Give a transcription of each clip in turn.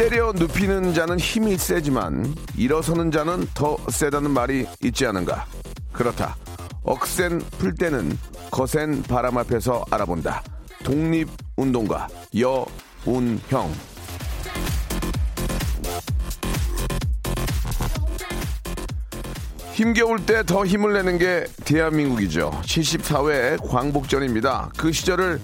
때려 눕히는 자는 힘이 세지만 일어서는 자는 더 세다는 말이 있지 않은가 그렇다 억센 풀 때는 거센 바람 앞에서 알아본다 독립운동가 여운형 힘겨울 때 더 힘을 내는 게 대한민국이죠. 74회 광복절입니다. 그 시절을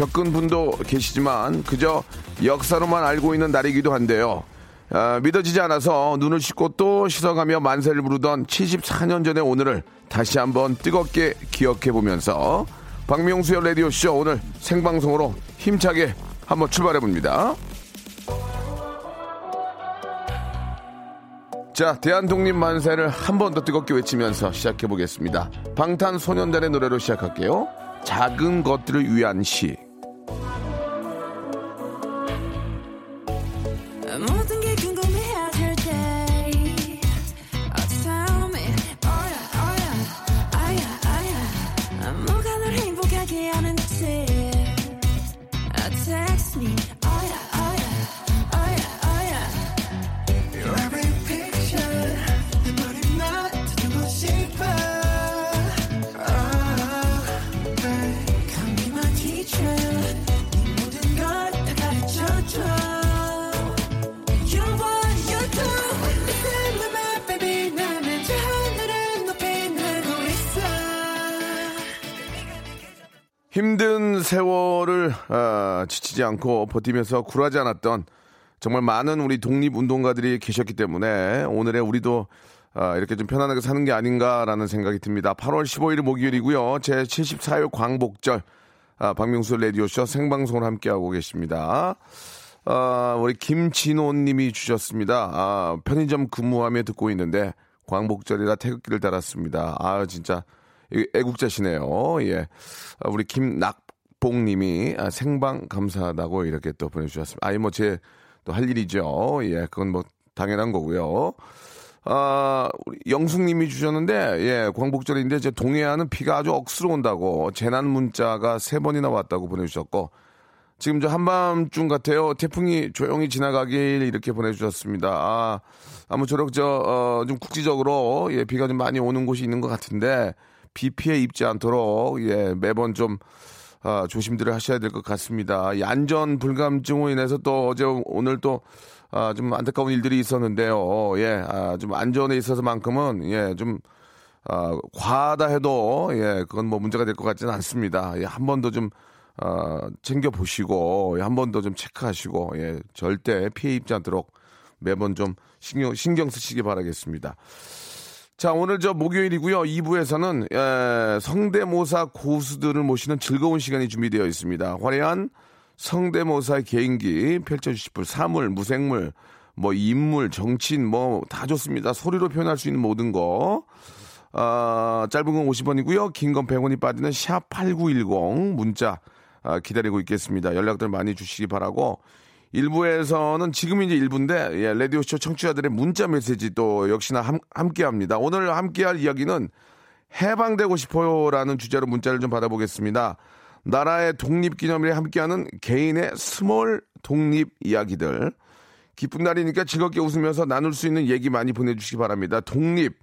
겪은 분도 계시지만 그저 역사로만 알고 있는 날이기도 한데요. 아, 믿어지지 않아서 눈을 씻고 또 씻어가며 만세를 부르던 74년 전의 오늘을 다시 한번 뜨겁게 기억해 보면서 박명수의 라디오쇼 오늘 생방송으로 힘차게 한번 출발해 봅니다. 자, 대한독립 만세를 한 번 더 뜨겁게 외치면서 시작해 보겠습니다. 방탄소년단의 노래로 시작할게요. 작은 것들을 위한 시. 힘든 세월을 아, 지치지 않고 버티면서 굴하지 않았던 정말 많은 우리 독립운동가들이 계셨기 때문에 오늘의 우리도 아, 이렇게 좀 편안하게 사는 게 아닌가라는 생각이 듭니다. 8월 15일 목요일이고요. 제 74회 광복절 아, 박명수 라디오쇼 생방송을 함께하고 계십니다. 아, 우리 김진호님이 주셨습니다. 아, 편의점 근무하며 듣고 있는데 광복절이라 태극기를 달았습니다. 아 진짜 이 애국자시네요. 예, 아, 우리 김낙봉 님이 아, 생방 감사하다고 이렇게 또 보내주셨습니다. 아니 뭐제 또 할 일이죠. 예, 그건 뭐 당연한 거고요. 아, 영숙님이 주셨는데, 예, 광복절인데, 제 동해안은 비가 아주 억수로 온다고, 재난 문자가 세 번이나 왔다고 보내주셨고, 지금 저 한밤중 같아요. 태풍이 조용히 지나가길 이렇게 보내주셨습니다. 아, 아무쪼록 저, 어, 좀 국지적으로, 예, 비가 좀 많이 오는 곳이 있는 것 같은데, 비 피해 입지 않도록, 예, 매번 좀, 아, 조심들을 하셔야 될 것 같습니다. 이 안전 불감증으로 인해서 또 어제 오늘 또, 아, 좀 안타까운 일들이 있었는데요. 예, 아, 좀 안전에 있어서만큼은, 예, 좀, 아, 과하다 해도, 예, 그건 뭐 문제가 될 것 같지는 않습니다. 예, 한 번 더 좀, 아, 챙겨 보시고, 예, 한번 더 좀 체크하시고, 예, 절대 피해 입지 않도록 매번 좀 신경, 신경 쓰시기 바라겠습니다. 자, 오늘 저 목요일이고요. 2부에서는 예, 성대모사 고수들을 모시는 즐거운 시간이 준비되어 있습니다. 화려한 성대모사의 개인기 펼쳐주실 분, 사물, 무생물, 뭐 인물, 정치인 뭐 다 좋습니다. 소리로 표현할 수 있는 모든 거. 아, 짧은 건 50원이고요. 긴 건 100원이 빠지는 샵8910 문자 아, 기다리고 있겠습니다. 연락들 많이 주시기 바라고 일부에서는 지금 이제 일부인데 예, 라디오쇼 청취자들의 문자 메시지 또 역시나 함, 함께 합니다. 오늘 함께 할 이야기는 해방되고 싶어요라는 주제로 문자를 좀 받아보겠습니다. 나라의 독립기념일에 함께하는 개인의 small 독립 이야기들. 기쁜 날이니까 즐겁게 웃으면서 나눌 수 있는 얘기 많이 보내주시기 바랍니다. 독립,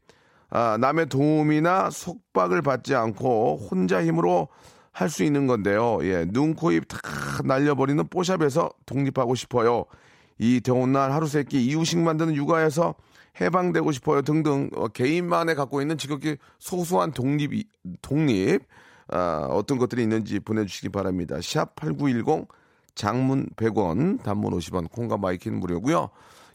아, 남의 도움이나 속박을 받지 않고 혼자 힘으로 할 수 있는 건데요. 예, 눈, 코, 입 다 날려버리는 뽀샵에서 독립하고 싶어요. 이 더운 날 하루 세끼 이유식 만드는 육아에서 해방되고 싶어요 등등 어, 개인만이 갖고 있는 지극히 소소한 독립, 이- 독립 아, 어떤 것들이 있는지 보내주시기 바랍니다. 샵 8910 장문 100원, 단문 50원, 콩과 마이키는 무료고요.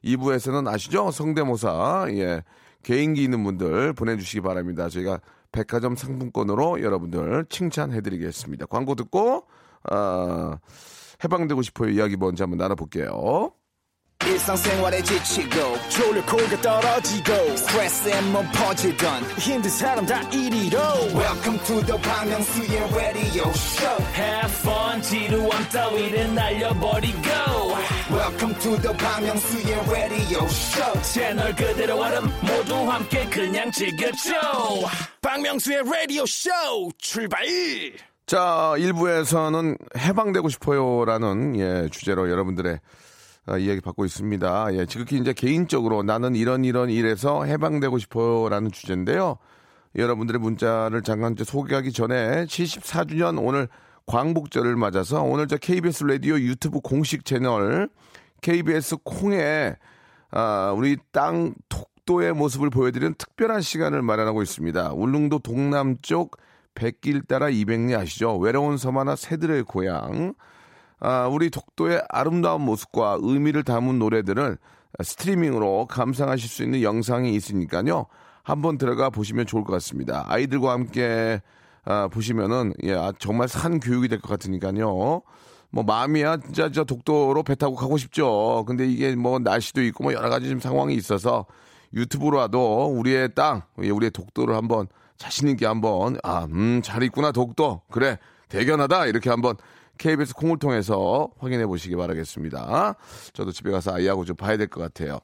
2부에서는 아시죠? 성대모사 예 개인기 있는 분들 보내주시기 바랍니다. 저희가 백화점 상품권으로 여러분들 칭찬해드리겠습니다. 광고 듣고 아, 해방되고 싶어요 이야기 먼저 한번 나눠볼게요. 일상생활에 지치고, 졸려 코가 떨어지고, 스트레스에 몸 퍼지던, 힘든 사람 다 이리로. welcome to the Bang Myung-soo's radio show. Have fun 지루함 따위를 날려버리고. Welcome to the Bang Myung-soo's radio show. 채널 그대로 얼음 모두 함께 그냥 즐겨줘. 박명수의 라디오 쇼 출발! 자, 1부에서는 해방되고 싶어요라는 예, 주제로 여러분들의 아, 이야기 받고 있습니다. 예, 지극히 이제 개인적으로 나는 이런 이런 일에서 해방되고 싶어요라는 주제인데요. 여러분들의 문자를 잠깐 소개하기 전에 74주년 오늘 광복절을 맞아서 오늘 저 KBS 라디오 유튜브 공식 채널 KBS 콩에 아, 우리 땅 독도의 모습을 보여드리는 특별한 시간을 마련하고 있습니다. 울릉도 동남쪽 백길 따라 200리 아시죠? 외로운 섬 하나 새들의 고향. 아, 우리 독도의 아름다운 모습과 의미를 담은 노래들을 스트리밍으로 감상하실 수 있는 영상이 있으니까요. 한번 들어가 보시면 좋을 것 같습니다. 아이들과 함께 아, 보시면은 예, 아, 정말 산 교육이 될 것 같으니까요. 뭐 마음이야 진짜 저 독도로 배 타고 가고 싶죠. 근데 이게 뭐 날씨도 있고 뭐 여러 가지 좀 상황이 있어서 유튜브로라도 우리의 땅, 예, 우리의 독도를 한번 자신 있게 한번 아, 음, 잘 있구나 독도. 그래. 대견하다. 이렇게 한번 KBS 콩을 통해서 확인해 보시기 바라겠습니다. 저도 집에 가서 아이하고 좀 봐야 될 것 같아요.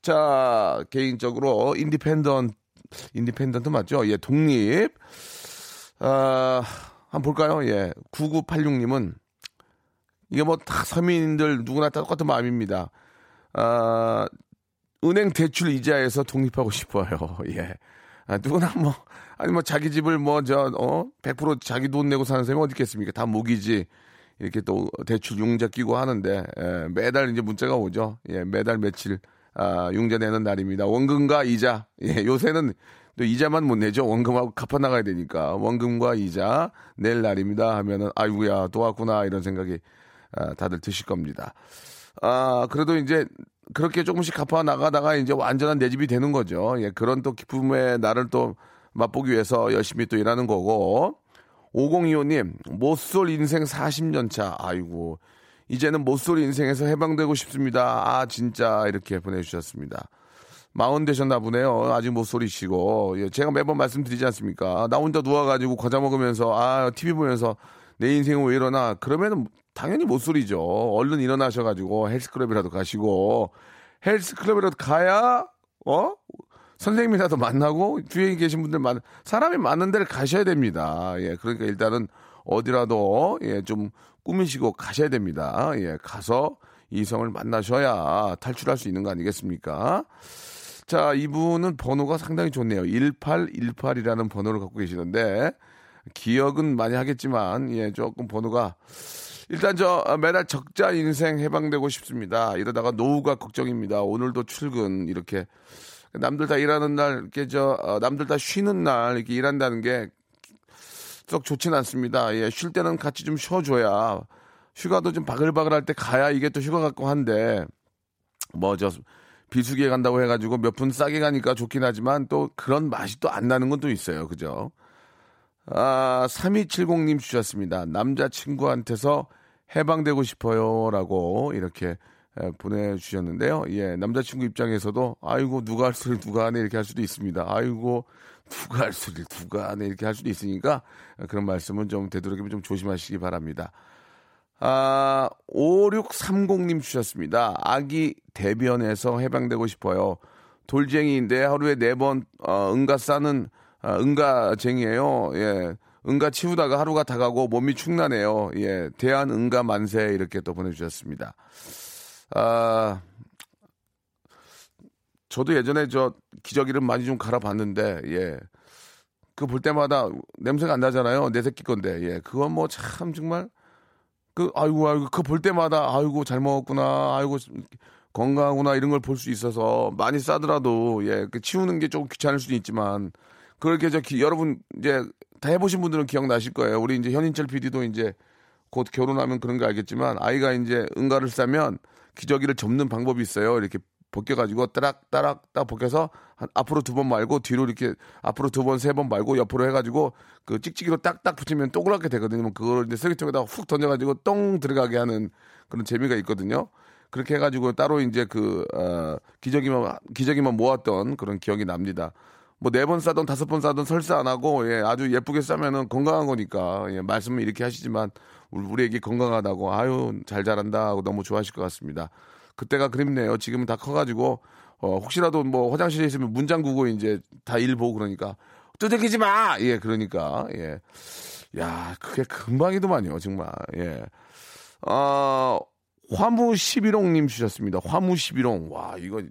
자, 개인적으로 independen independent 맞죠? 예, 독립. 아, 한번 볼까요? 예. 9986님은 이게 뭐 다 서민들 누구나 다 똑같은 마음입니다. 아, 은행 대출 이자에서 독립하고 싶어요. 예. 아, 누구나 뭐, 아니 뭐 자기 집을 뭐 저, 어, 100% 자기 돈 내고 사는 사람이 어디 있겠습니까? 다 모기지. 이렇게 또 대출 융자 끼고 하는데, 예, 매달 이제 문자가 오죠. 예, 매달 며칠, 아, 융자 내는 날입니다. 원금과 이자. 예, 요새는 또 이자만 못 내죠. 원금하고 갚아 나가야 되니까. 원금과 이자 낼 날입니다 하면은, 아이고야, 또 왔구나. 이런 생각이, 아, 다들 드실 겁니다. 아, 그래도 이제 그렇게 조금씩 갚아 나가다가 이제 완전한 내 집이 되는 거죠. 예, 그런 또 기쁨의 날을 또 맛보기 위해서 열심히 또 일하는 거고. 5025님, 못쏠 인생 40년 차. 아이고. 이제는 못쏠 인생에서 해방되고 싶습니다. 아, 진짜. 이렇게 보내주셨습니다. 마흔 되셨나 보네요. 아직 못쏠이시고. 예, 제가 매번 말씀드리지 않습니까? 나 혼자 누워가지고 과자 먹으면서, 아, TV 보면서 내 인생은 왜 이러나? 그러면은 당연히 못소리죠. 얼른 일어나셔가지고 헬스클럽이라도 가시고 헬스클럽이라도 가야 어 선생님이라도 만나고 주위에 계신 분들 많 사람이 많은 데를 가셔야 됩니다. 예, 그러니까 일단은 어디라도 예, 좀 꾸미시고 가셔야 됩니다. 예, 가서 이성을 만나셔야 탈출할 수 있는 거 아니겠습니까? 자, 이분은 번호가 상당히 좋네요. 1818이라는 번호를 갖고 계시는데 기억은 많이 하겠지만 예, 조금 번호가 일단 저 아, 매달 적자 인생 해방되고 싶습니다. 이러다가 노후가 걱정입니다. 오늘도 출근 이렇게 남들 다 일하는 날 이렇게 저 어, 남들 다 쉬는 날 이렇게 일한다는 게 썩 좋진 않습니다. 예, 쉴 때는 같이 좀 쉬어줘야 휴가도 좀 바글바글할 때 가야 이게 또 휴가 같고 한데 뭐 저 비수기에 간다고 해가지고 몇 푼 싸게 가니까 좋긴 하지만 또 그런 맛이 또 안 나는 건 또 있어요. 그죠? 아, 3270님 주셨습니다. 남자친구한테서 해방되고 싶어요. 라고 이렇게 에, 보내주셨는데요. 예, 남자친구 입장에서도, 아이고, 누가 할 소리 누가 하네, 이렇게 할 수도 있습니다. 아이고, 누가 할 소리 누가 하네, 이렇게 할 수도 있으니까, 그런 말씀은 좀 되도록이면 좀 조심하시기 바랍니다. 아, 5630님 주셨습니다. 아기 대변에서 해방되고 싶어요. 돌쟁이인데 하루에 네 번, 어, 응가 싸는, 아, 응가쟁이에요. 예. 응가 치우다가 하루가 다 가고 몸이 축나네요. 예. 대한 응가 만세 이렇게 또 보내주셨습니다. 아, 저도 예전에 저 기저귀를 많이 좀 갈아봤는데, 예. 그 볼 때마다 냄새가 안 나잖아요. 내 새끼 건데, 예. 그건 뭐 참 정말, 그, 아이고, 아이고, 그거 볼 때마다, 아이고, 잘 먹었구나, 아이고, 건강하구나, 이런 걸 볼 수 있어서 많이 싸더라도, 예. 그 치우는 게 조금 귀찮을 수도 있지만, 그렇게 저 기- 여러분 이제 다 해보신 분들은 기억나실 거예요. 우리 이제 현인철 PD도 이제 곧 결혼하면 그런 거 알겠지만 아이가 이제 응가를 싸면 기저귀를 접는 방법이 있어요. 이렇게 벗겨가지고 따락 따락 딱 벗겨서 한 앞으로 두 번 말고 뒤로 이렇게 앞으로 두 번세번 말고 옆으로 해가지고 그 찍찍이로 딱딱 붙이면 동그랗게 되거든요. 그걸 이제 쓰레기통에다가 훅 던져가지고 똥 들어가게 하는 그런 재미가 있거든요. 그렇게 해가지고 따로 이제 그, 어, 기저귀만, 기저귀만 모았던 그런 기억이 납니다. 뭐 네 번 싸든 다섯 번 싸든 설사 안 하고, 예, 아주 예쁘게 싸면은 건강한 거니까, 예, 말씀을 이렇게 하시지만, 우리, 애기 건강하다고, 아유, 잘 자란다 하고 너무 좋아하실 것 같습니다. 그때가 그립네요. 지금은 다 커가지고, 어, 혹시라도 뭐 화장실에 있으면 문 잠그고 이제 다 일 보고 그러니까, 두들기지 마! 예, 그러니까, 예. 야, 그게 금방이더만요, 정말. 예. 어, 화무 11홍님 주셨습니다. 화무 11홍. 와, 이거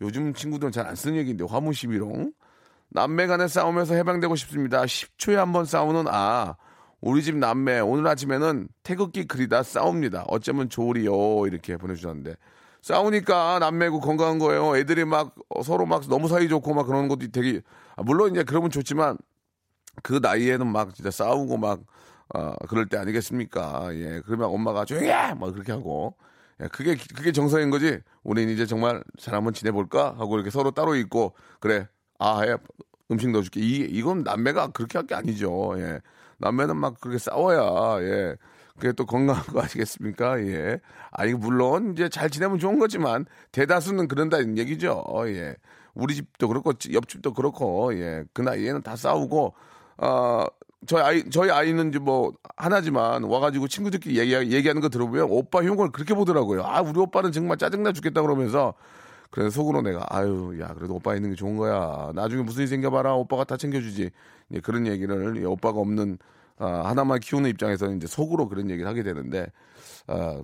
요즘 친구들은 잘 안 쓰는 얘기인데, 화무 11홍. 남매 간의 싸움에서 해방되고 싶습니다. 10초에 한 번 싸우는 아. 우리 집 남매, 오늘 아침에는 태극기 그리다 싸웁니다. 어쩌면 좋으리요. 이렇게 보내주셨는데. 싸우니까 남매고 건강한 거예요. 애들이 막 어, 서로 막 너무 사이 좋고 막 그런 것도 되게, 아, 물론 이제 그러면 좋지만 그 나이에는 막 진짜 싸우고 막, 어, 그럴 때 아니겠습니까? 예. 그러면 엄마가 조용히 해! 막 그렇게 하고. 예, 그게, 그게 정서인 거지. 우리는 이제 정말 잘 한번 지내볼까? 하고 이렇게 서로 따로 있고, 그래. 아, 예. 음식 넣어줄게. 이, 이건 남매가 그렇게 할 게 아니죠. 예. 남매는 막 그렇게 싸워야, 예. 그게 또 건강한 거 아니겠습니까? 예. 아니, 물론 이제 잘 지내면 좋은 거지만 대다수는 그런다는 얘기죠. 예. 우리 집도 그렇고 옆집도 그렇고 예. 그 나이에는 다 싸우고 어 저희 아이 저희 아이는 이제 뭐 하나지만 와가지고 친구들끼리 얘기 얘기하는 거 들어보면 오빠 흉을 그렇게 보더라고요. 아 우리 오빠는 정말 짜증나 죽겠다 그러면서 그래서 속으로 내가 아유 야 그래도 오빠 있는 게 좋은 거야. 나중에 무슨 일 생겨봐라 오빠가 다 챙겨주지. 예, 그런 얘기를 예, 오빠가 없는 아, 하나만 키우는 입장에서는 이제 속으로 그런 얘기를 하게 되는데 아,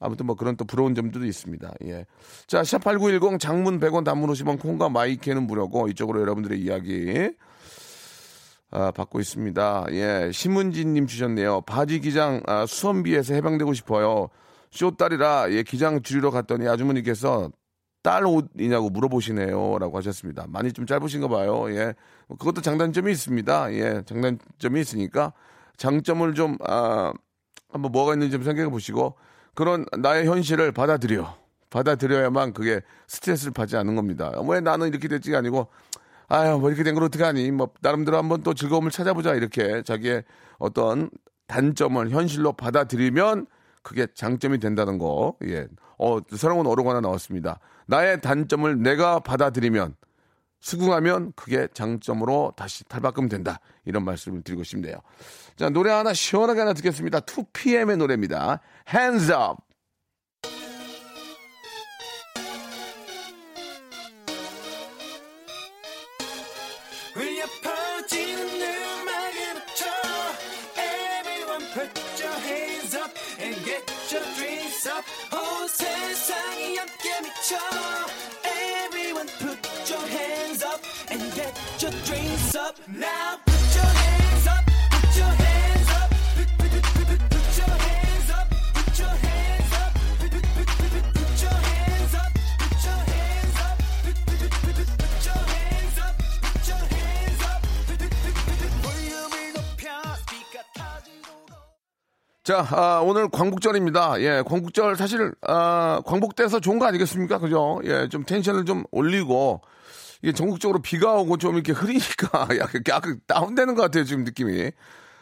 아무튼 뭐 그런 또 부러운 점들도 있습니다. 예. 자, 샵8910 장문 100원 단문 50원 콩과 마이케는 무료고 이쪽으로 여러분들의 이야기 아, 받고 있습니다. 예. 심은진 님 주셨네요. 바지 기장 아, 수선비에서 해방되고 싶어요. 쇼딸이라 예, 기장 줄이러 갔더니 아주머니께서 딸 옷이냐고 물어보시네요. 라고 하셨습니다. 많이 좀 짧으신가 봐요. 예. 그것도 장단점이 있습니다. 예. 장단점이 있으니까 장점을 좀, 아, 한번 뭐가 있는지 좀 생각해 보시고 그런 나의 현실을 받아들여. 받아들여야만 그게 스트레스를 받지 않는 겁니다. 왜 나는 이렇게 됐지가 아니고 아유, 뭐 이렇게 된 걸 어떡하니? 뭐, 나름대로 한번 또 즐거움을 찾아보자. 이렇게 자기의 어떤 단점을 현실로 받아들이면 그게 장점이 된다는 거. 예. 어, 새로운 어록 하나 나왔습니다. 나의 단점을 내가 받아들이면 수긍하면 그게 장점으로 다시 탈바꿈 된다. 이런 말씀을 드리고 싶네요. 자, 노래 하나 시원하게 하나 듣겠습니다. 2PM의 노래입니다. Hands up! up 온 세상이 함께 미쳐 Everyone put your hands up and get your drinks up Now 자, 아, 오늘 광복절입니다. 예, 광복절 사실, 아, 광복돼서 좋은 거 아니겠습니까? 그죠? 예, 좀 텐션을 좀 올리고, 이게 전국적으로 비가 오고 좀 이렇게 흐리니까 약간, 약간 다운되는 것 같아요, 지금 느낌이.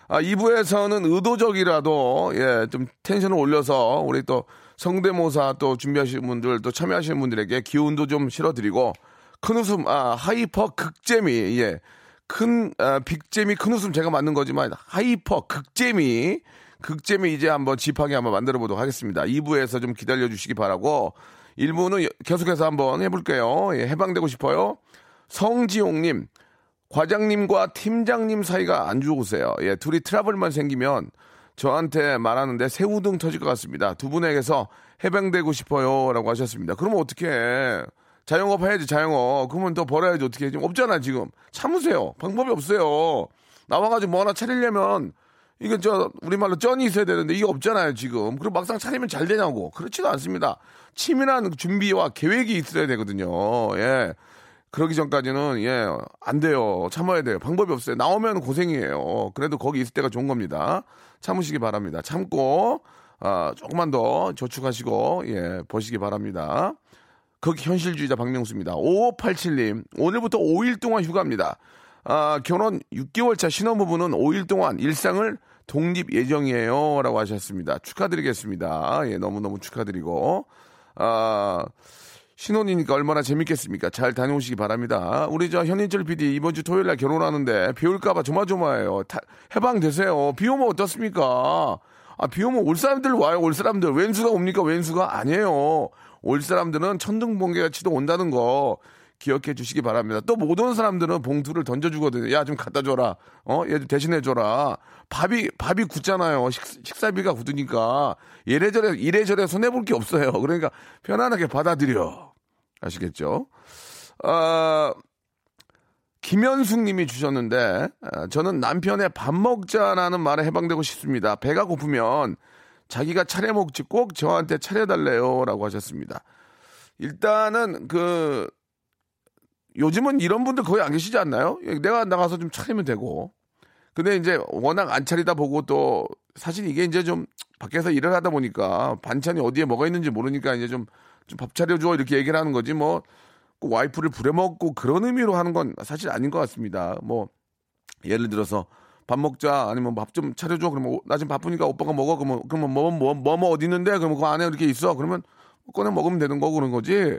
아, 2부에서는 의도적이라도, 예, 좀 텐션을 올려서, 우리 또 성대모사 또 준비하시는 분들, 또 참여하시는 분들에게 기운도 좀 실어드리고, 큰 웃음, 아, hyper 극재미, 예. 큰, 아, 빅재미 큰 웃음 제가 맞는 거지만, hyper 극재미, 극재미 이제 한번 찐하게 한번 만들어 보도록 하겠습니다. 2부에서 좀 기다려 주시기 바라고, 1부는 계속해서 한번 해볼게요. 예, 해방되고 싶어요. 성지용님, 과장님과 팀장님 사이가 안 좋으세요. 예, 둘이 트러블만 생기면 저한테 말하는데 새우등 터질 것 같습니다. 두 분에게서 해방되고 싶어요. 라고 하셨습니다. 그러면 어떻게 해? 자영업 해야지, 자영업. 그러면 더 벌어야지, 어떻게 해? 지금 없잖아, 지금. 참으세요. 방법이 없어요. 나와가지고 뭐 하나 차리려면, 이게 저, 우리말로 쩐이 있어야 되는데, 이게 없잖아요, 지금. 그리고 막상 차리면 잘 되냐고. 그렇지도 않습니다. 치밀한 준비와 계획이 있어야 되거든요. 예. 그러기 전까지는 예 안 돼요 참아야 돼요 방법이 없어요 나오면 고생이에요 그래도 거기 있을 때가 좋은 겁니다 참으시기 바랍니다 참고 아 조금만 더 저축하시고 예 버시기 바랍니다 거기 현실주의자 박명수입니다 5587님 오늘부터 5일 동안 휴가입니다 아 결혼 6개월 차 신혼부부는 5일 동안 일상을 독립 예정이에요 라고 하셨습니다 축하드리겠습니다 예 너무너무 축하드리고 아, 신혼이니까 얼마나 재밌겠습니까? 잘 다녀오시기 바랍니다. 우리 저 현인철 PD 이번 주 토요일 날 결혼하는데 비 올까봐 조마조마해요. 타- 해방되세요. 비 오면 어떻습니까? 아, 비 오면 올 사람들 와요, 올 사람들. 왼수가 옵니까? 왼수가 아니에요. 올 사람들은 천둥번개같이도 온다는 거 기억해 주시기 바랍니다. 또 못 온 사람들은 봉투를 던져주거든요. 야, 좀 갖다 줘라. 어, 얘 좀 대신해 줘라. 밥이, 밥이 굳잖아요. 식, 식사비가 굳으니까. 이래저래, 이래저래 손해볼 게 없어요. 그러니까 편안하게 받아들여. 아시겠죠? 아, 김현숙 님이 주셨는데, 아, 저는 남편의 밥 먹자라는 말에 해방되고 싶습니다. 배가 고프면 자기가 차려 먹지 꼭 저한테 차려달래요. 라고 하셨습니다. 일단은 그, 요즘은 이런 분들 거의 안 계시지 않나요? 내가 나가서 좀 차리면 되고. 근데 이제 워낙 안 차리다 보고 또 사실 이게 이제 좀 밖에서 일을 하다 보니까 반찬이 어디에 뭐가 있는지 모르니까 이제 좀 좀 밥 차려줘 이렇게 얘기를 하는 거지 뭐 꼭 와이프를 부려먹고 그런 의미로 하는 건 사실 아닌 것 같습니다. 뭐 예를 들어서 밥 먹자 아니면 밥 좀 차려줘 그러면 나 지금 바쁘니까 오빠가 먹어 그러면 그러면 뭐뭐 뭐뭐 어디 있는데 그러면 그 안에 이렇게 있어 그러면 꺼내 먹으면 되는 거고 그런 거지.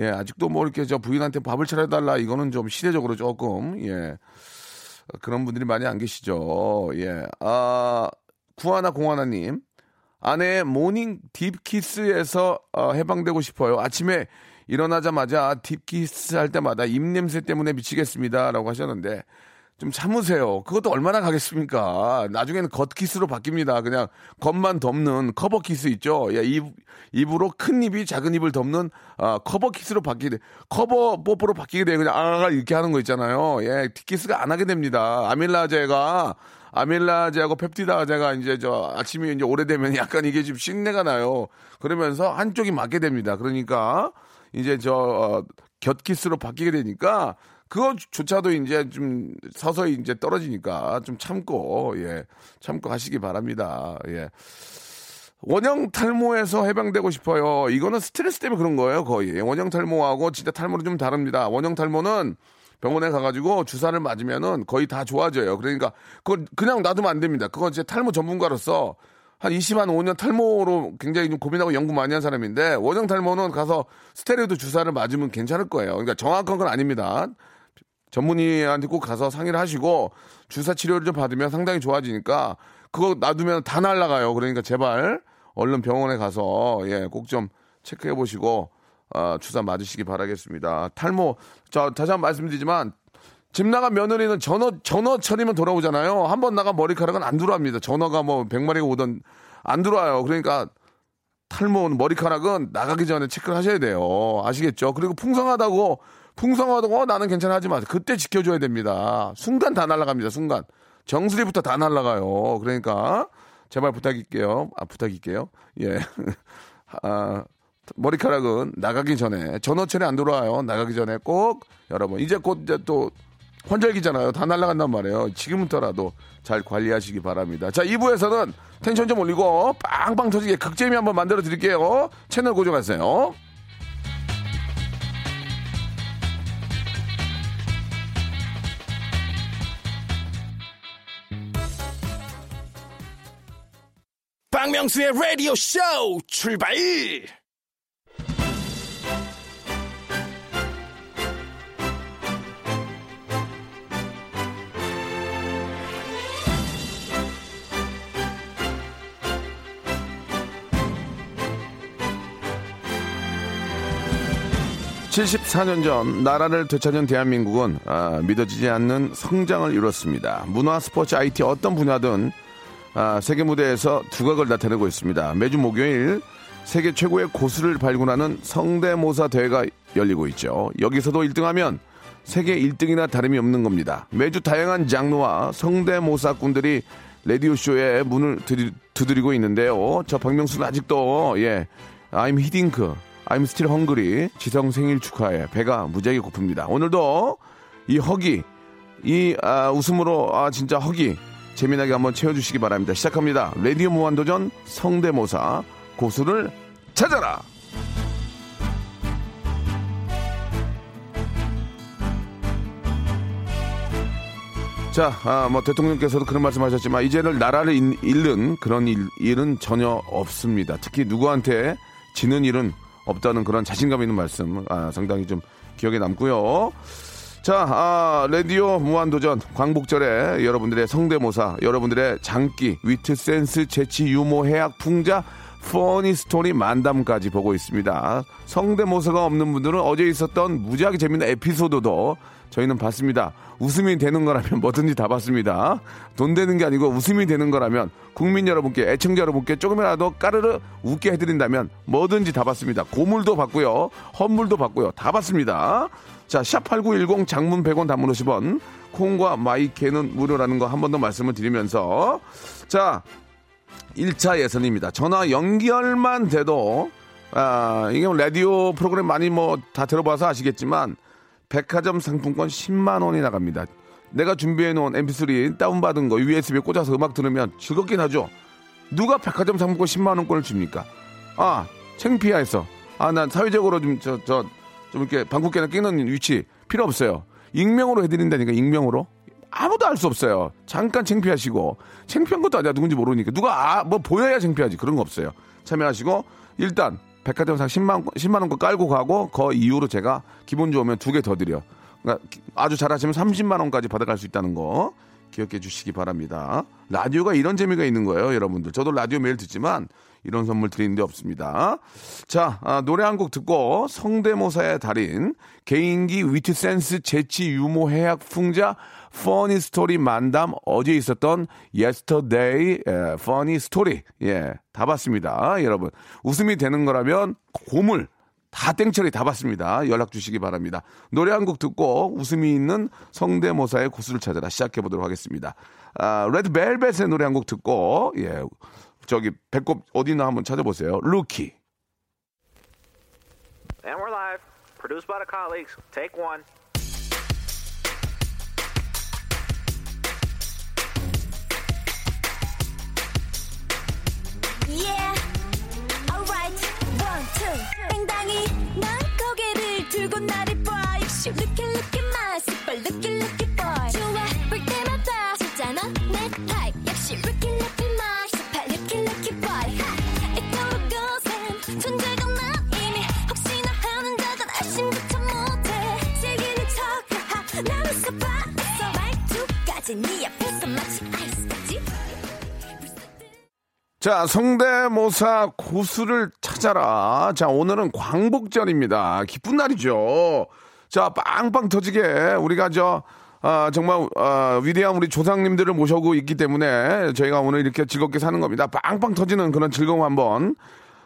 예 아직도 뭐 이렇게 저 부인한테 밥을 차려달라 이거는 좀 시대적으로 조금 예 그런 분들이 많이 안 계시죠. 예. 아, 구하나 공하나님. 아내의 모닝 deep kiss에서 어, 해방되고 싶어요. 아침에 일어나자마자 deep kiss 할 때마다 입냄새 때문에 미치겠습니다. 라고 하셨는데, 좀 참으세요. 그것도 얼마나 가겠습니까? 나중에는 겉키스로 바뀝니다. 그냥 겉만 덮는 커버키스 있죠? 예, 입, 입으로 큰 입이 작은 입을 덮는 아, 커버키스로 바뀌게 돼. 커버 뽀뽀로 바뀌게 돼요. 그냥 아 이렇게 하는 거 있잖아요. 예, 뒷키스가 안 하게 됩니다. 아밀라제가 아밀라제하고 펩티다제가 이제 저 아침이 이제 오래되면 약간 이게 좀 쉰내가 나요. 그러면서 한쪽이 맞게 됩니다. 그러니까 이제 저 어, 곁키스로 바뀌게 되니까 그거조차도 이제 좀 서서히 이제 떨어지니까 좀 참고 예 참고 하시기 바랍니다. 예. 원형 탈모에서 해방되고 싶어요. 이거는 스트레스 때문에 그런 거예요, 거의. 원형 탈모하고 진짜 탈모는 좀 다릅니다. 원형 탈모는 병원에 가가지고 주사를 맞으면은 거의 다 좋아져요. 그러니까 그걸 그냥 놔두면 안 됩니다. 그건 이제 탈모 전문가로서 한 20 한 5년 탈모로 굉장히 좀 고민하고 연구 많이 한 사람인데 원형 탈모는 가서 스테로이드 주사를 맞으면 괜찮을 거예요. 그러니까 정확한 건 아닙니다. 전문의한테 꼭 가서 상의를 하시고 주사 치료를 좀 받으면 상당히 좋아지니까 그거 놔두면 다 날라가요. 그러니까 제발 얼른 병원에 가서 예, 꼭 좀 체크해 보시고 어, 주사 맞으시기 바라겠습니다. 탈모 저 다시 한번 말씀드리지만 집 나간 며느리는 전어 전어 처리면 돌아오잖아요. 한 번 나간 머리카락은 안 들어옵니다. 전어가 뭐 100마리가 오던 안 들어와요. 그러니까 탈모 머리카락은 나가기 전에 체크를 하셔야 돼요. 아시겠죠? 그리고 풍성하다고 풍성하다고 어, 나는 괜찮아 하지 마세요. 그때 지켜줘야 됩니다. 순간 다 날아갑니다. 순간 정수리부터 다 날아가요. 그러니까 제발 부탁할게요. 아 부탁할게요. 예. 아, 머리카락은 나가기 전에 전어철에 안 들어와요. 나가기 전에 꼭 여러분 이제 곧 이제 또 환절기잖아요. 다 날아간단 말이에요. 지금부터라도 잘 관리하시기 바랍니다. 자, 2부에서는 텐션 좀 올리고 빵빵 터지게 극재미 한번 만들어 드릴게요. 채널 고정하세요. 박명수의 라디오 쇼 출발! 칠십사 년 전 나라를 되찾은 대한민국은 아, 믿어지지 않는 성장을 이뤘습니다. 문화, 스포츠, IT 어떤 분야든 아, 세계 무대에서 두각을 나타내고 있습니다. 매주 목요일 세계 최고의 고수를 발굴하는 성대모사 대회가 열리고 있죠. 여기서도 1등하면 세계 1등이나 다름이 없는 겁니다. 매주 다양한 장르와 성대모사꾼들이 라디오쇼에 문을 두드- 두드리고 있는데요. 저 박명수는 아직도, 예, I'm 히딩크, I'm still hungry, 지성 생일 축하해. 배가 무지하게 고픕니다. 오늘도 이 허기, 이 아, 웃음으로 아 진짜 허기 재미나게 한번 채워주시기 바랍니다. 시작합니다. 라디오 무한도전 성대모사 고수를 찾아라. 자, 아, 뭐 대통령께서도 그런 말씀하셨지만 이제는 나라를 잃- 잃는 그런 일, 일은 전혀 없습니다. 특히 누구한테 지는 일은 없다는 그런 자신감 있는 말씀 아, 상당히 좀 기억에 남고요. 자, 아, 라디오 무한도전 광복절에 여러분들의 성대모사, 여러분들의 장기, 위트 센스, 재치, 유머, 해학, 풍자, funny story 만담까지 받고 있습니다. 성대모사가 없는 분들은 어제 있었던 무지하게 재밌는 에피소드도 저희는 받습니다. 웃음이 되는 거라면 뭐든지 다 받습니다. 돈 되는 게 아니고 웃음이 되는 거라면 국민 여러분께, 애청자 여러분께 조금이라도 까르르 웃게 해드린다면 뭐든지 다 받습니다. 고물도 받고요. 헛물도 봤고요. 다 봤습니다. 자, 샵8910 장문 100원 단문 50원, 콩과 마이케는 무료라는 거 한 번 더 말씀을 드리면서 자, 1차 예선입니다. 전화 연결만 돼도 아, 이게 뭐 라디오 프로그램 많이 뭐 다 들어봐서 아시겠지만 백화점 상품권 10만 원이 나갑니다. 내가 준비해 놓은 MP3 다운받은 거 USB에 꽂아서 음악 들으면 즐겁긴 하죠. 누가 백화점 상품권 10만 원권을 줍니까? 아, 창피해서. 아, 난 사회적으로 좀 저 저 좀 이렇게 방귀깨나 끼는 위치 필요 없어요. 익명으로 해드린다니까 익명으로. 아무도 알 수 없어요. 잠깐 창피하시고 창피한 것도 아니야 누군지 모르니까 누가 아, 뭐 보여야 창피하지 그런 거 없어요. 참여하시고 일단 백화점 상 10만 원, 10만 원거 깔고 가고 그 이후로 제가 기본 좋으면 두 개 더 드려. 그러니까 기- 아주 잘하시면 30만 원까지 받아갈 수 있다는 거 기억해 주시기 바랍니다. 라디오가 이런 재미가 있는 거예요, 여러분들. 저도 라디오 매일 듣지만 이런 선물 드리는 데 없습니다. 자, 아, 노래 한 곡 듣고 성대모사의 달인, 개인기, 위트 센스, 재치, 유머, 해학, 풍자, funny story 만담, 어제 있었던 yesterday, 예, funny story. 예, 다 받습니다. 여러분. 웃음이 되는 거라면 고물, 다 땡처리 다 받습니다. 연락 주시기 바랍니다. 노래 한 곡 듣고 웃음이 있는 성대모사의 고수를 찾아라 시작해 보도록 하겠습니다. 아, 레드벨벳의 노래 한 곡 듣고 예 저기 배꼽 어디나 한번 찾아보세요. 루키. And we're live. Produced by the colleagues. Take one. Yeah. 땡당이 난 고개를 들고 나를 봐. 역시 looky looky my super looky looky boy. 좋아 볼 때마다 진짜 넌내 타입. 역시 looky looky my super looky looky boy. 이토록 거센 존재가 난 이미 혹시나 하는 자가 날심부터 못해. 즐기는 척 나는 서봤어 말투까지 네 앞에서 마치 아이스까지. 자, 성대모사 고수를 찾아라. 자, 오늘은 광복절입니다. 기쁜 날이죠. 자, 빵빵 터지게 우리가 저, 아, 정말, 아, 위대한 우리 조상님들을 모셔오고 있기 때문에 저희가 오늘 이렇게 즐겁게 사는 겁니다. 빵빵 터지는 그런 즐거움 한번.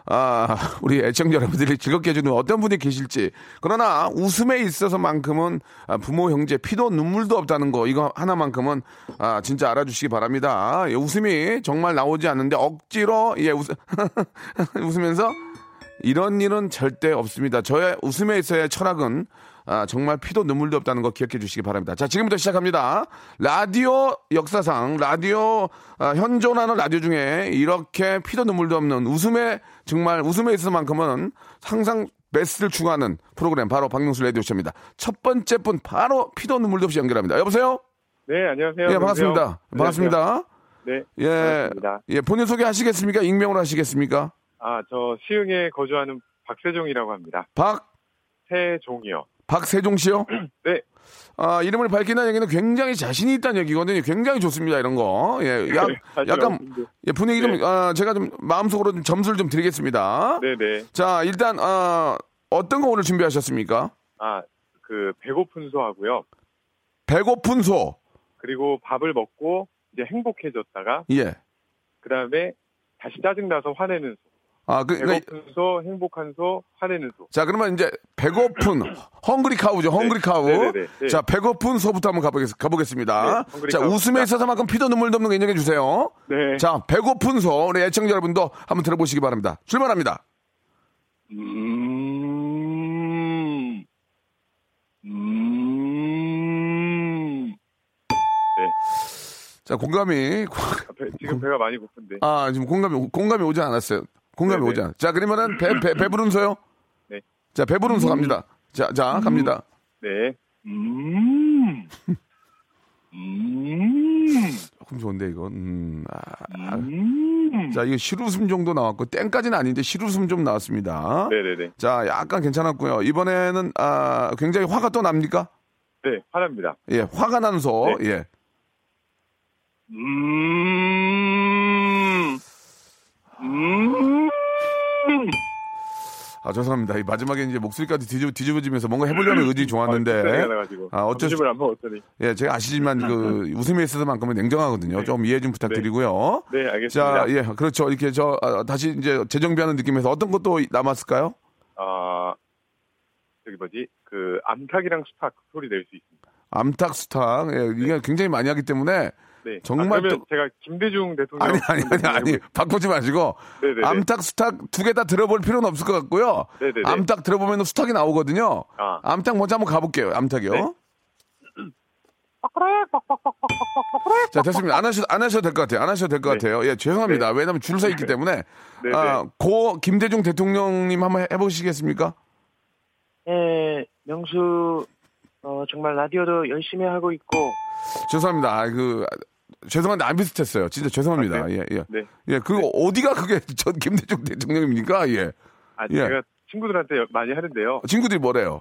아, 우리 애청자 여러분들이 즐겁게 해주는 어떤 분이 계실지. 그러나 웃음에 있어서만큼은 아, 부모, 형제, 피도 눈물도 없다는 거, 이거 하나만큼은 아, 진짜 알아주시기 바랍니다. 예, 웃음이 정말 나오지 않는데 억지로, 예, 웃, 웃으면서 이런 일은 절대 없습니다. 저의 웃음에 있어야 철학은 아, 정말 피도 눈물도 없다는 거 기억해 주시기 바랍니다. 자, 지금부터 시작합니다. 라디오 역사상, 라디오, 아, 현존하는 라디오 중에 이렇게 피도 눈물도 없는 웃음에, 정말 웃음에 있어서만큼은 항상 베스트를 추구하는 프로그램, 바로 박명수 라디오쇼입니다. 첫 번째 분, 바로 피도 눈물도 없이 연결합니다. 여보세요? 네, 안녕하세요. 예, 반갑습니다. 안녕하세요. 반갑습니다. 네, 예, 반갑습니다. 예, 본인 소개 하시겠습니까? 익명으로 하시겠습니까? 아, 저 시흥에 거주하는 박세종이라고 합니다. 박, 세종이요. 박세종 씨요? 네, 아, 이름을 밝힌다는 얘기는 굉장히 자신이 있다는 얘기거든요. 굉장히 좋습니다, 이런 거. 예, 약, 사실 약간. 예, 분위기 좀, 네. 아, 제가 좀 마음속으로 좀 점수를 좀 드리겠습니다. 네, 네. 자, 일단, 아, 어떤 거 오늘 준비하셨습니까? 아, 그 배고픈 소 하고요. 배고픈 소. 그리고 밥을 먹고 이제 행복해졌다가 예. 그 다음에 다시 짜증 나서 화내는 소. 아, 그, 그러니까 배고픈 소, 행복한 소, 화내는 소. 자, 그러면 이제 배고픈 헝그리 카우죠. 헝그리 카우. 네, 네, 네, 네. 자, 배고픈 소부터 한번 가보겠, 가보겠습니다. 네, 자, 카우. 웃음에 자. 있어서만큼 피도 눈물도 없는 거 인정해 주세요. 네. 자, 배고픈 소. 우리 애청자 여러분도 한번 들어보시기 바랍니다. 출발합니다. 음. 음. 자, 공감이, 지금 배가 많이 고픈데. 아, 지금 공감이, 공감이 오지 않았어요. 공감이 네네. 오지 않았어요. 자, 그러면은 배, 배, 배부른 소요? 네. 자, 배부른 소 갑니다. 자, 자, 갑니다. 네. 음. 음. 조금 좋은데 이건. 음, 아, 음. 자, 이거 실웃음 정도 나왔고 땡까지는 아닌데 실웃음 좀 나왔습니다. 네네네. 자, 약간 괜찮았고요. 이번에는 아, 굉장히 화가 또 납니까? 네, 화납니다. 예, 화가 나는 소. 네. 예. 음. 음. 아, 죄송합니다. 이 마지막에 이제 목소리까지 뒤집어, 뒤집어지면서 뭔가 해보려는 의지 좋았는데. 나가지고. 아, 어쩔 수, 먹었더니. 예, 제가 아시지만 그 웃음에 있어서만큼은 냉정하거든요. 좀 이해 좀 부탁드리고요. 네, 알겠습니다. 자, 예, 그렇죠. 이렇게 저, 아, 다시 이제 재정비하는 느낌에서 어떤 것도 남았을까요? 아, 저기 뭐지? 그 암탉이랑 수탉 소리 낼 수 있습니다. 암탉, 수탉. 예, 이게 굉장히 많이 하기 때문에 네. 정말 아, 그러면 또- 제가 김대중 대통령 아니, 아니, 아니, 아니. 바꾸지 마시고. 네네네. 암탉, 수탉 두 개 다 들어볼 필요는 없을 것 같고요. 네네네. 암탉 들어보면 수탉이 나오거든요. 아. 암탉 먼저 한번 가볼게요. 암탉이요. 네. 자, 됐습니다. 안 하셔도, 안 하셔도 될 것 같아요. 안 하셔도 될것 네. 같아요. 예, 죄송합니다. 왜냐면 줄 서 있기 때문에. 네, 아, 네. 고 김대중 대통령님 한번 해- 해보시겠습니까? 예, 명수, 어, 정말 라디오도 열심히 하고 있고, 죄송합니다. 아, 그, 죄송한데 안 비슷했어요. 진짜 죄송합니다. 아, 예, 예. 네. 예, 그 어디가 그게 전 김대중 대통령입니까? 예. 아, 예. 제가 친구들한테 많이 하는데요. 친구들이 뭐래요?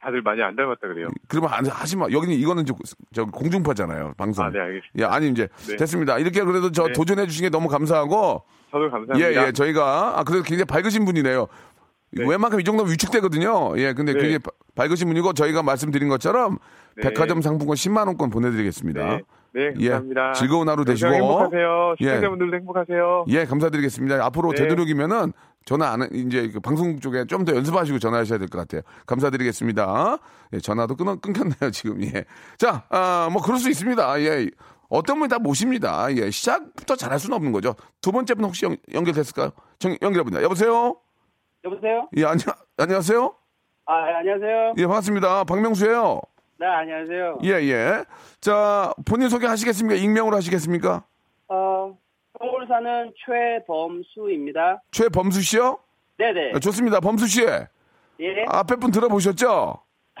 다들 많이 안 닮았다 그래요. 그러면 안 하지 마. 여기는 이거는 저, 저 공중파잖아요. 방송. 아, 네, 알겠습니다. 예, 아니 이제 네. 됐습니다. 이렇게 그래도 저 네. 도전해 주신 게 너무 감사하고 저도 감사합니다. 예, 예. 저희가 아 그래도 굉장히 밝으신 분이네요. 네. 웬만큼 이 정도면 위축되거든요. 예, 근데 네. 굉장히 바- 밝으신 분이고 저희가 말씀드린 것처럼 네. 백화점 상품권 10만 원권 보내 드리겠습니다. 네, 네, 감사합니다. 예, 즐거운 하루 되시고 행복하세요. 예. 시청자분들도 행복하세요. 예, 감사드리겠습니다. 앞으로 네. 되도록이면은 전화 안, 이제 그 방송 쪽에 좀 더 연습하시고 전화하셔야 될 것 같아요. 감사드리겠습니다. 예, 전화도 끊, 끊겼네요, 지금. 예. 자, 아, 뭐, 그럴 수 있습니다. 예. 어떤 분이 다 모십니다. 예. 시작부터 잘할 수는 없는 거죠. 두 번째 분 혹시 연, 연결됐을까요? 정, 연결해봅니다. 여보세요? 여보세요? 예, 안녕, 안녕하세요? 아, 예, 안녕하세요. 예, 반갑습니다. 박명수예요 네, 안녕하세요. 예, 예. 자, 본인 소개 하시겠습니까? 익명으로 하시겠습니까? 어, 서울 사는 최범수입니다. 최범수 씨요? 네네. 예, 좋습니다. 범수 씨. 예. 앞에 분 들어보셨죠?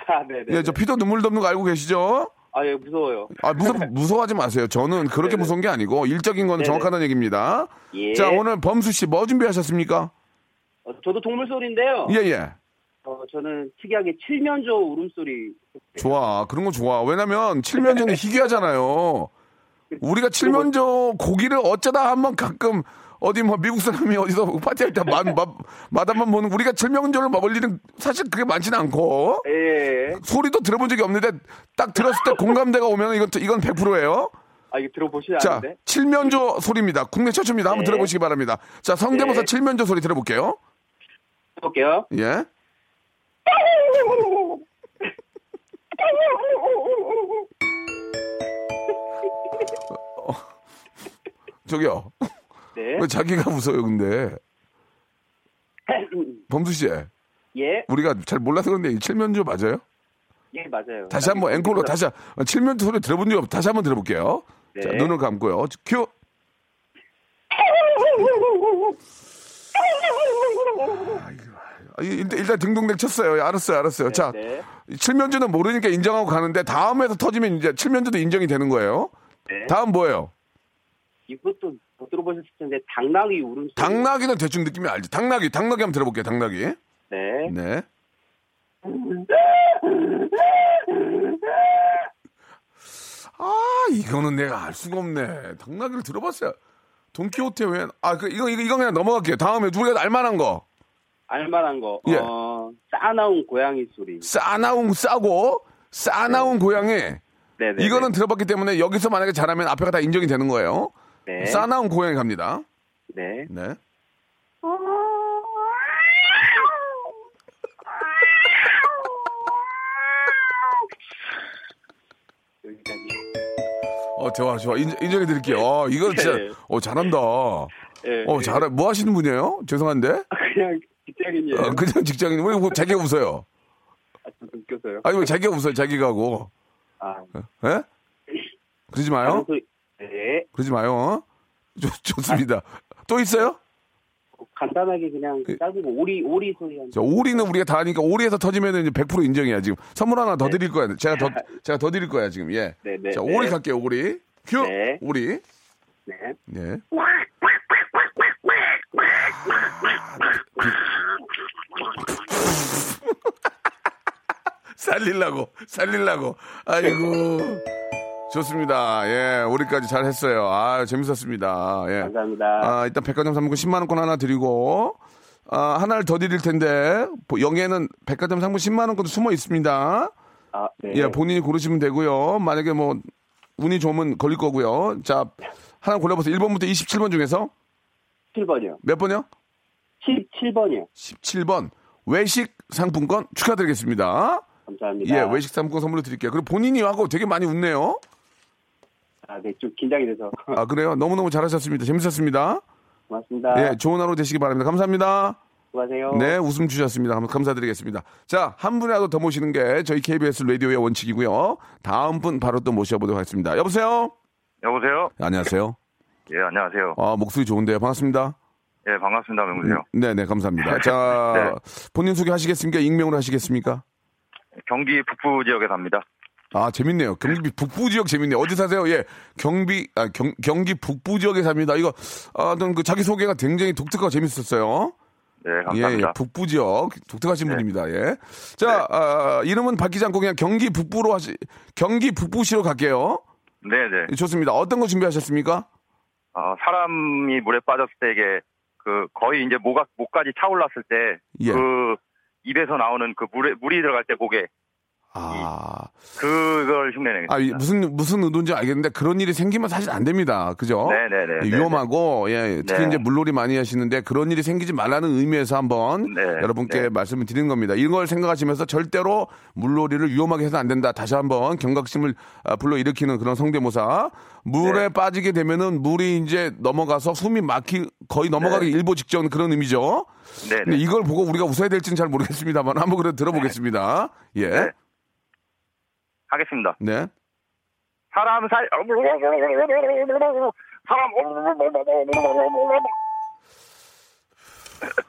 아, 네네. 예, 저 피도 눈물도 없는 거 알고 계시죠? 아, 예, 무서워요. 아, 무서, 무서워하지 마세요. 저는 그렇게 네네. 무서운 게 아니고, 일적인 건 네네. 정확하다는 얘기입니다. 예. 자, 오늘 범수 씨 뭐 준비하셨습니까? 어, 저도 동물 소리인데요. 예, 예. 어, 저는 특이하게 칠면조 울음소리. 좋아. 그런 거 좋아. 왜냐면, 칠면조는 희귀하잖아요. 우리가 칠면조 고기를 어쩌다 한번 가끔, 어디 뭐 미국 사람이 어디서 파티할 때 맛, 맛, 맛 한번 보는, 우리가 칠면조를 먹을 일은 사실 그게 많지는 않고, 예. 소리도 들어본 적이 없는데, 딱 들었을 때 공감대가 오면 이건, 이건 100%예요. 아, 이거 들어보시지 자, 않은데? 칠면조 소리입니다. 국내 최초입니다. 한번 네. 들어보시기 바랍니다. 자, 성대모사 네. 칠면조 소리 들어볼게요. 볼게요. 예. 어, 저기요. 네. 왜 자기가 웃어요, 근데? 범수 씨, 예. 우리가 잘 몰라서 그런데 이 칠면조 맞아요? 예, 맞아요. 다시 한번 앵콜로 다시 한- 어, 칠면조 소리 들어본 적 없, 다시 한번 들어볼게요. 네. 자, 눈을 감고요. 큐. 아, 이- 일단, 일단 등동댕 쳤어요. 예, 알았어요, 알았어요. 자, 네. 칠면조는 모르니까 인정하고 가는데 다음에서 터지면 이제 칠면조도 인정이 되는 거예요. 네. 다음 뭐예요? 이것도 못 들어보셨을 텐데, 당나귀 울음소리. 당나귀는 대충 느낌이 알지. 당나귀, 당나귀 한번 들어볼게요. 당나귀. 네. 네. 아, 이거는 내가 알 수가 없네. 당나귀를 들어봤어요. 돈키호테 왜? 아, 그 이거 이거 이거 그냥 넘어갈게요. 다음에 우리가 알만한 거. 알만한 거. 예. 어, 싸나운 고양이 소리. 싸나운 싸고 싸나운 고양이. 네네. 이거는 들어봤기 때문에 여기서 만약에 잘하면 앞에가 다 인정이 되는 거예요. 네. 싸나운 고양이 갑니다. 네. 네. 어, 좋아, 좋아. 인정, 인정해 드릴게요. 어, 이거 진짜, 네. 어, 잘한다. 어, 예. 잘해. 뭐 하시는 분이에요? 죄송한데? 그냥 직장인이에요. 어, 그냥 직장인. 왜뭐 자기가 웃어요? 아, 좀 웃겨서요. 아니, 왜 자기가 웃어요? 자기가 하고. 아, 예? 그러지 마요. 소리. 네. 그러지 마요. 어? 좋, 좋습니다. 또 있어요? 간단하게 그냥 그 짧고 오리 오리 소리 한. 자, 오리는 우리가 다 하니까 오리에서 터지면 이제 100% 인정이야, 지금. 선물 하나 더 네. 드릴 거야. 제가 더, 제가 더 드릴 거야, 지금. 예. 네, 네, 자, 네. 오리 갈게요, 오리. 큐. 네. 우리. 네. 네. 살릴라고, 살릴라고. 아이고. 좋습니다. 예, 우리까지 잘 했어요. 아, 재밌었습니다. 예. 감사합니다. 아, 일단 백화점 상품권 10만원권 하나 드리고, 아, 하나를 더 드릴 텐데, 보- 여기에는 백화점 상품 10만원권도 숨어 있습니다. 아, 네. 예, 본인이 고르시면 되고요. 만약에 뭐, 운이 좋으면 걸릴 거고요. 자, 하나 골라보세요. 1번부터 27번 중에서 7번이요. 몇 번이요? 17번이요. 17번. 외식 상품권 축하드리겠습니다. 감사합니다. 예, 외식 상품권 선물로 드릴게요. 그리고 본인이 하고 되게 많이 웃네요. 아, 네, 좀 긴장이 돼서. 아, 그래요? 너무너무 잘하셨습니다. 재밌었습니다. 고맙습니다. 예, 좋은 하루 되시기 바랍니다. 감사합니다. 수고하세요. 네, 웃음 주셨습니다. 감- 감사드리겠습니다. 자, 한 분이라도 더 모시는 게 저희 KBS 라디오의 원칙이고요. 다음 분 바로 또 모셔보도록 하겠습니다. 여보세요? 여보세요? 안녕하세요. 예, 안녕하세요. 아, 목소리 좋은데요. 반갑습니다. 예, 반갑습니다, 명수요. 네, 네, 감사합니다. 자, 네. 본인 소개 하시겠습니까? 익명으로 하시겠습니까? 경기 북부 지역에 삽니다. 아, 재밌네요. 경기 북부 지역 재밌네요. 어디 사세요? 예. 경비, 아, 경, 경기 북부 지역에 삽니다. 이거, 아, 그 자기 소개가 굉장히 독특하고 재밌었어요. 네, 예, 감사합니다. 예. 북부 지역. 독특하신 네. 분입니다. 예. 자, 아, 이름은 바뀌지 않고 그냥 경기 북부로 하시, 경기 북부시로 갈게요. 네, 네. 예, 좋습니다. 어떤 거 준비하셨습니까? 어, 사람이 물에 빠졌을 때 이게 그 거의 이제 목가 목까지 차올랐을 때 예. 그 입에서 나오는 그 물에 물이 들어갈 때 고개 아, 그걸 흉내내겠습니다. 아, 이 무슨, 무슨 의도인지 알겠는데 그런 일이 생기면 사실 안 됩니다. 그죠? 네네네. 예, 위험하고, 예, 특히 네. 이제 물놀이 많이 하시는데 그런 일이 생기지 말라는 의미에서 한번 네. 여러분께 네. 말씀을 드리는 겁니다. 이걸 생각하시면서 절대로 물놀이를 위험하게 해서 안 된다. 다시 한번 경각심을 아, 불러일으키는 그런 성대모사. 물에 네. 빠지게 되면은 물이 이제 넘어가서 숨이 막히 거의 넘어가기 일보 직전 그런 의미죠. 네. 근데 이걸 보고 우리가 웃어야 될지는 잘 모르겠습니다만 한번 그래도 들어보겠습니다. 예. 네. 하겠습니다. 네. 사람 살 사람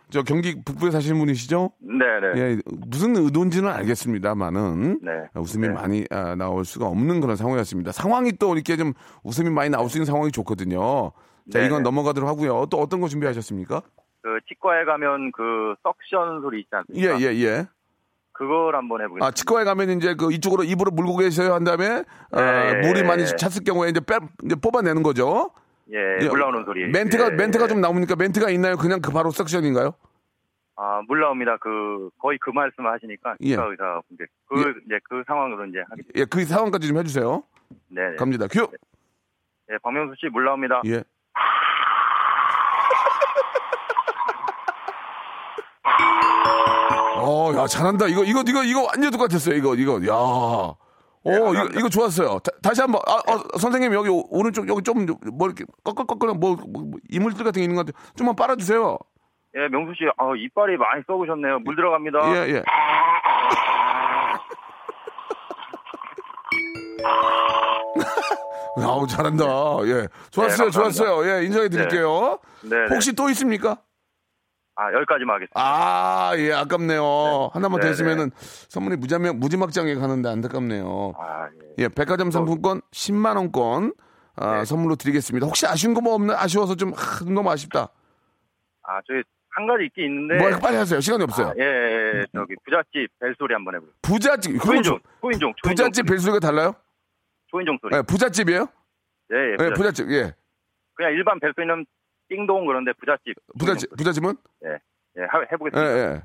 저 경기 북부에 사시는 분이시죠? 네네. 예, 무슨 의도인지는 알겠습니다만은 네. 웃음이 네. 많이 아, 나올 수가 없는 그런 상황이었습니다. 상황이 또 이렇게 좀 웃음이 많이 나올 수 있는 상황이 좋거든요. 자, 네, 이건 네. 넘어가도록 하고요. 또 어떤 거 준비하셨습니까? 그 치과에 가면 그 석션 소리 있지 예, 않습니까? 예, 예. 그걸 한번 해보겠습니다. 아, 치과에 가면 이제 그 이쪽으로 입으로 물고 계셔야 한 다음에 아, 네, 물이 예, 많이 예. 찼을 경우에 이제 빼 이제 뽑아내는 거죠. 예, 예, 물 나오는 소리. 멘트가 예, 멘트가 예. 좀 나옵니까? 멘트가 있나요? 그냥 그 바로 석션인가요? 아, 물 나옵니다. 그 거의 그 말씀을 하시니까 예. 치과 의사 분들 그 이제 그 상황으로 이제 하겠습니다. 예, 그 상황까지 좀 해주세요. 네. 네. 갑니다. 큐. 예, 박명수 씨 물 나옵니다. 예. 어, 야, 잘한다. 이거, 이거, 이거, 이거 완전 똑같았어요. 이거, 이거, 야. 어, 이거, 감사합니다. 이거 좋았어요. 다, 시한 번, 아, 어, 선생님, 여기 오- 오른쪽, 여기 좀, 뭐, 이렇게, 꺾꺾꺾, 뭐, 뭐, 뭐 이물질 같은 게 있는 것 같아요. 좀만 빨아주세요. 예, 명수 씨, 아, 이빨이 많이 썩으셨네요. 물 들어갑니다. 예, 예. 아우, 잘한다. 예. 좋았어요, 네. 좋았어요. 예, 인정해 드릴게요. 네, 네. 혹시 또 있습니까? 아, 여기까지만 하겠습니다. 아, 예, 아깝네요. 하나만 더 네, 있으면은 선물이 무자명, 무지막장에 가는데 안타깝네요. 아, 예. 예, 백화점 상품권 10만원권 아, 네. 선물로 드리겠습니다. 혹시 아쉬운 거 뭐 없나? 아쉬워서 좀, 아, 너무 아쉽다. 아, 저희 한 가지 있긴 있는데. 뭐, 빨리 하세요. 시간이 없어요. 아, 예, 예, 예. 저기 부잣집 벨소리 한번 해보세요. 부잣집, 초인종, 초인종. 부잣집 벨소리가 달라요? 초인종 소리. 예, 부잣집이에요? 예, 예. 예, 부잣집. 부잣집, 예. 그냥 일반 벨소리는 띵동 그런데 부잣집. 부잣집, 부잣집은? 예, 예, 하- 예, 해보겠습니다. 예.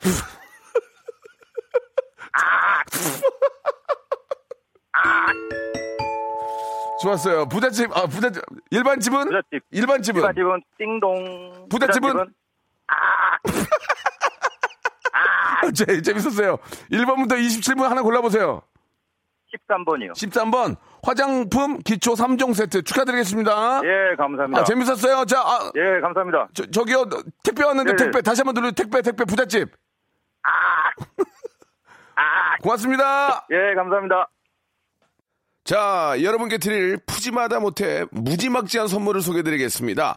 좋았어요. 부잣집, 아, 부잣집, 일반 집은? 부잣집. 일반 집은? 부잣집은 띵동. 부잣집은? 재, 재밌었어요. 1번부터 27번 하나 골라보세요. 13번이요. 13번, 화장품 기초 3종 세트 축하드리겠습니다. 예, 감사합니다. 아, 재밌었어요. 자, 아, 예, 감사합니다. 저, 저기요, 택배 왔는데 네. 택배, 다시 한번 눌러요. 택배, 택배, 부잣집. 고맙습니다. 예, 감사합니다. 자, 여러분께 드릴 푸짐하다 못해 무지막지한 선물을 소개해드리겠습니다.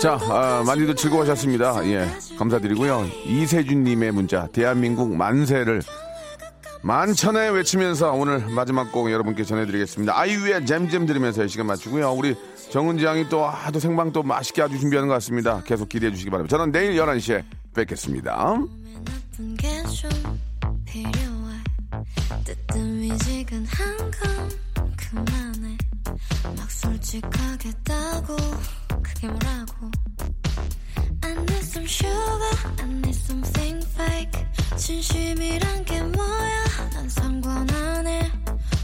자, 아, 많이들 즐거워하셨습니다. 예, 감사드리고요. 이세준님의 문자, 대한민국 만세를 만천에 외치면서 오늘 마지막 곡 여러분께 전해드리겠습니다. 아이유의 잼잼 들으면서 이 시간 마치고요. 우리 정은지 양이 또 하도 생방 또 맛있게 아주 준비하는 것 같습니다. 계속 기대해 주시기 바랍니다. 저는 내일 11시에 뵙겠습니다. 막 솔직하겠다고 그게 뭐라고. I need some sugar I need something fake. 진심이란 게 뭐야? 난 상관 안해.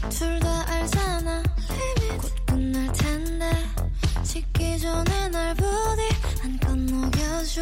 둘 다 알잖아 Limit. 곧 끝날 텐데. 짓기 전에 날 부디 한껏 녹여줘.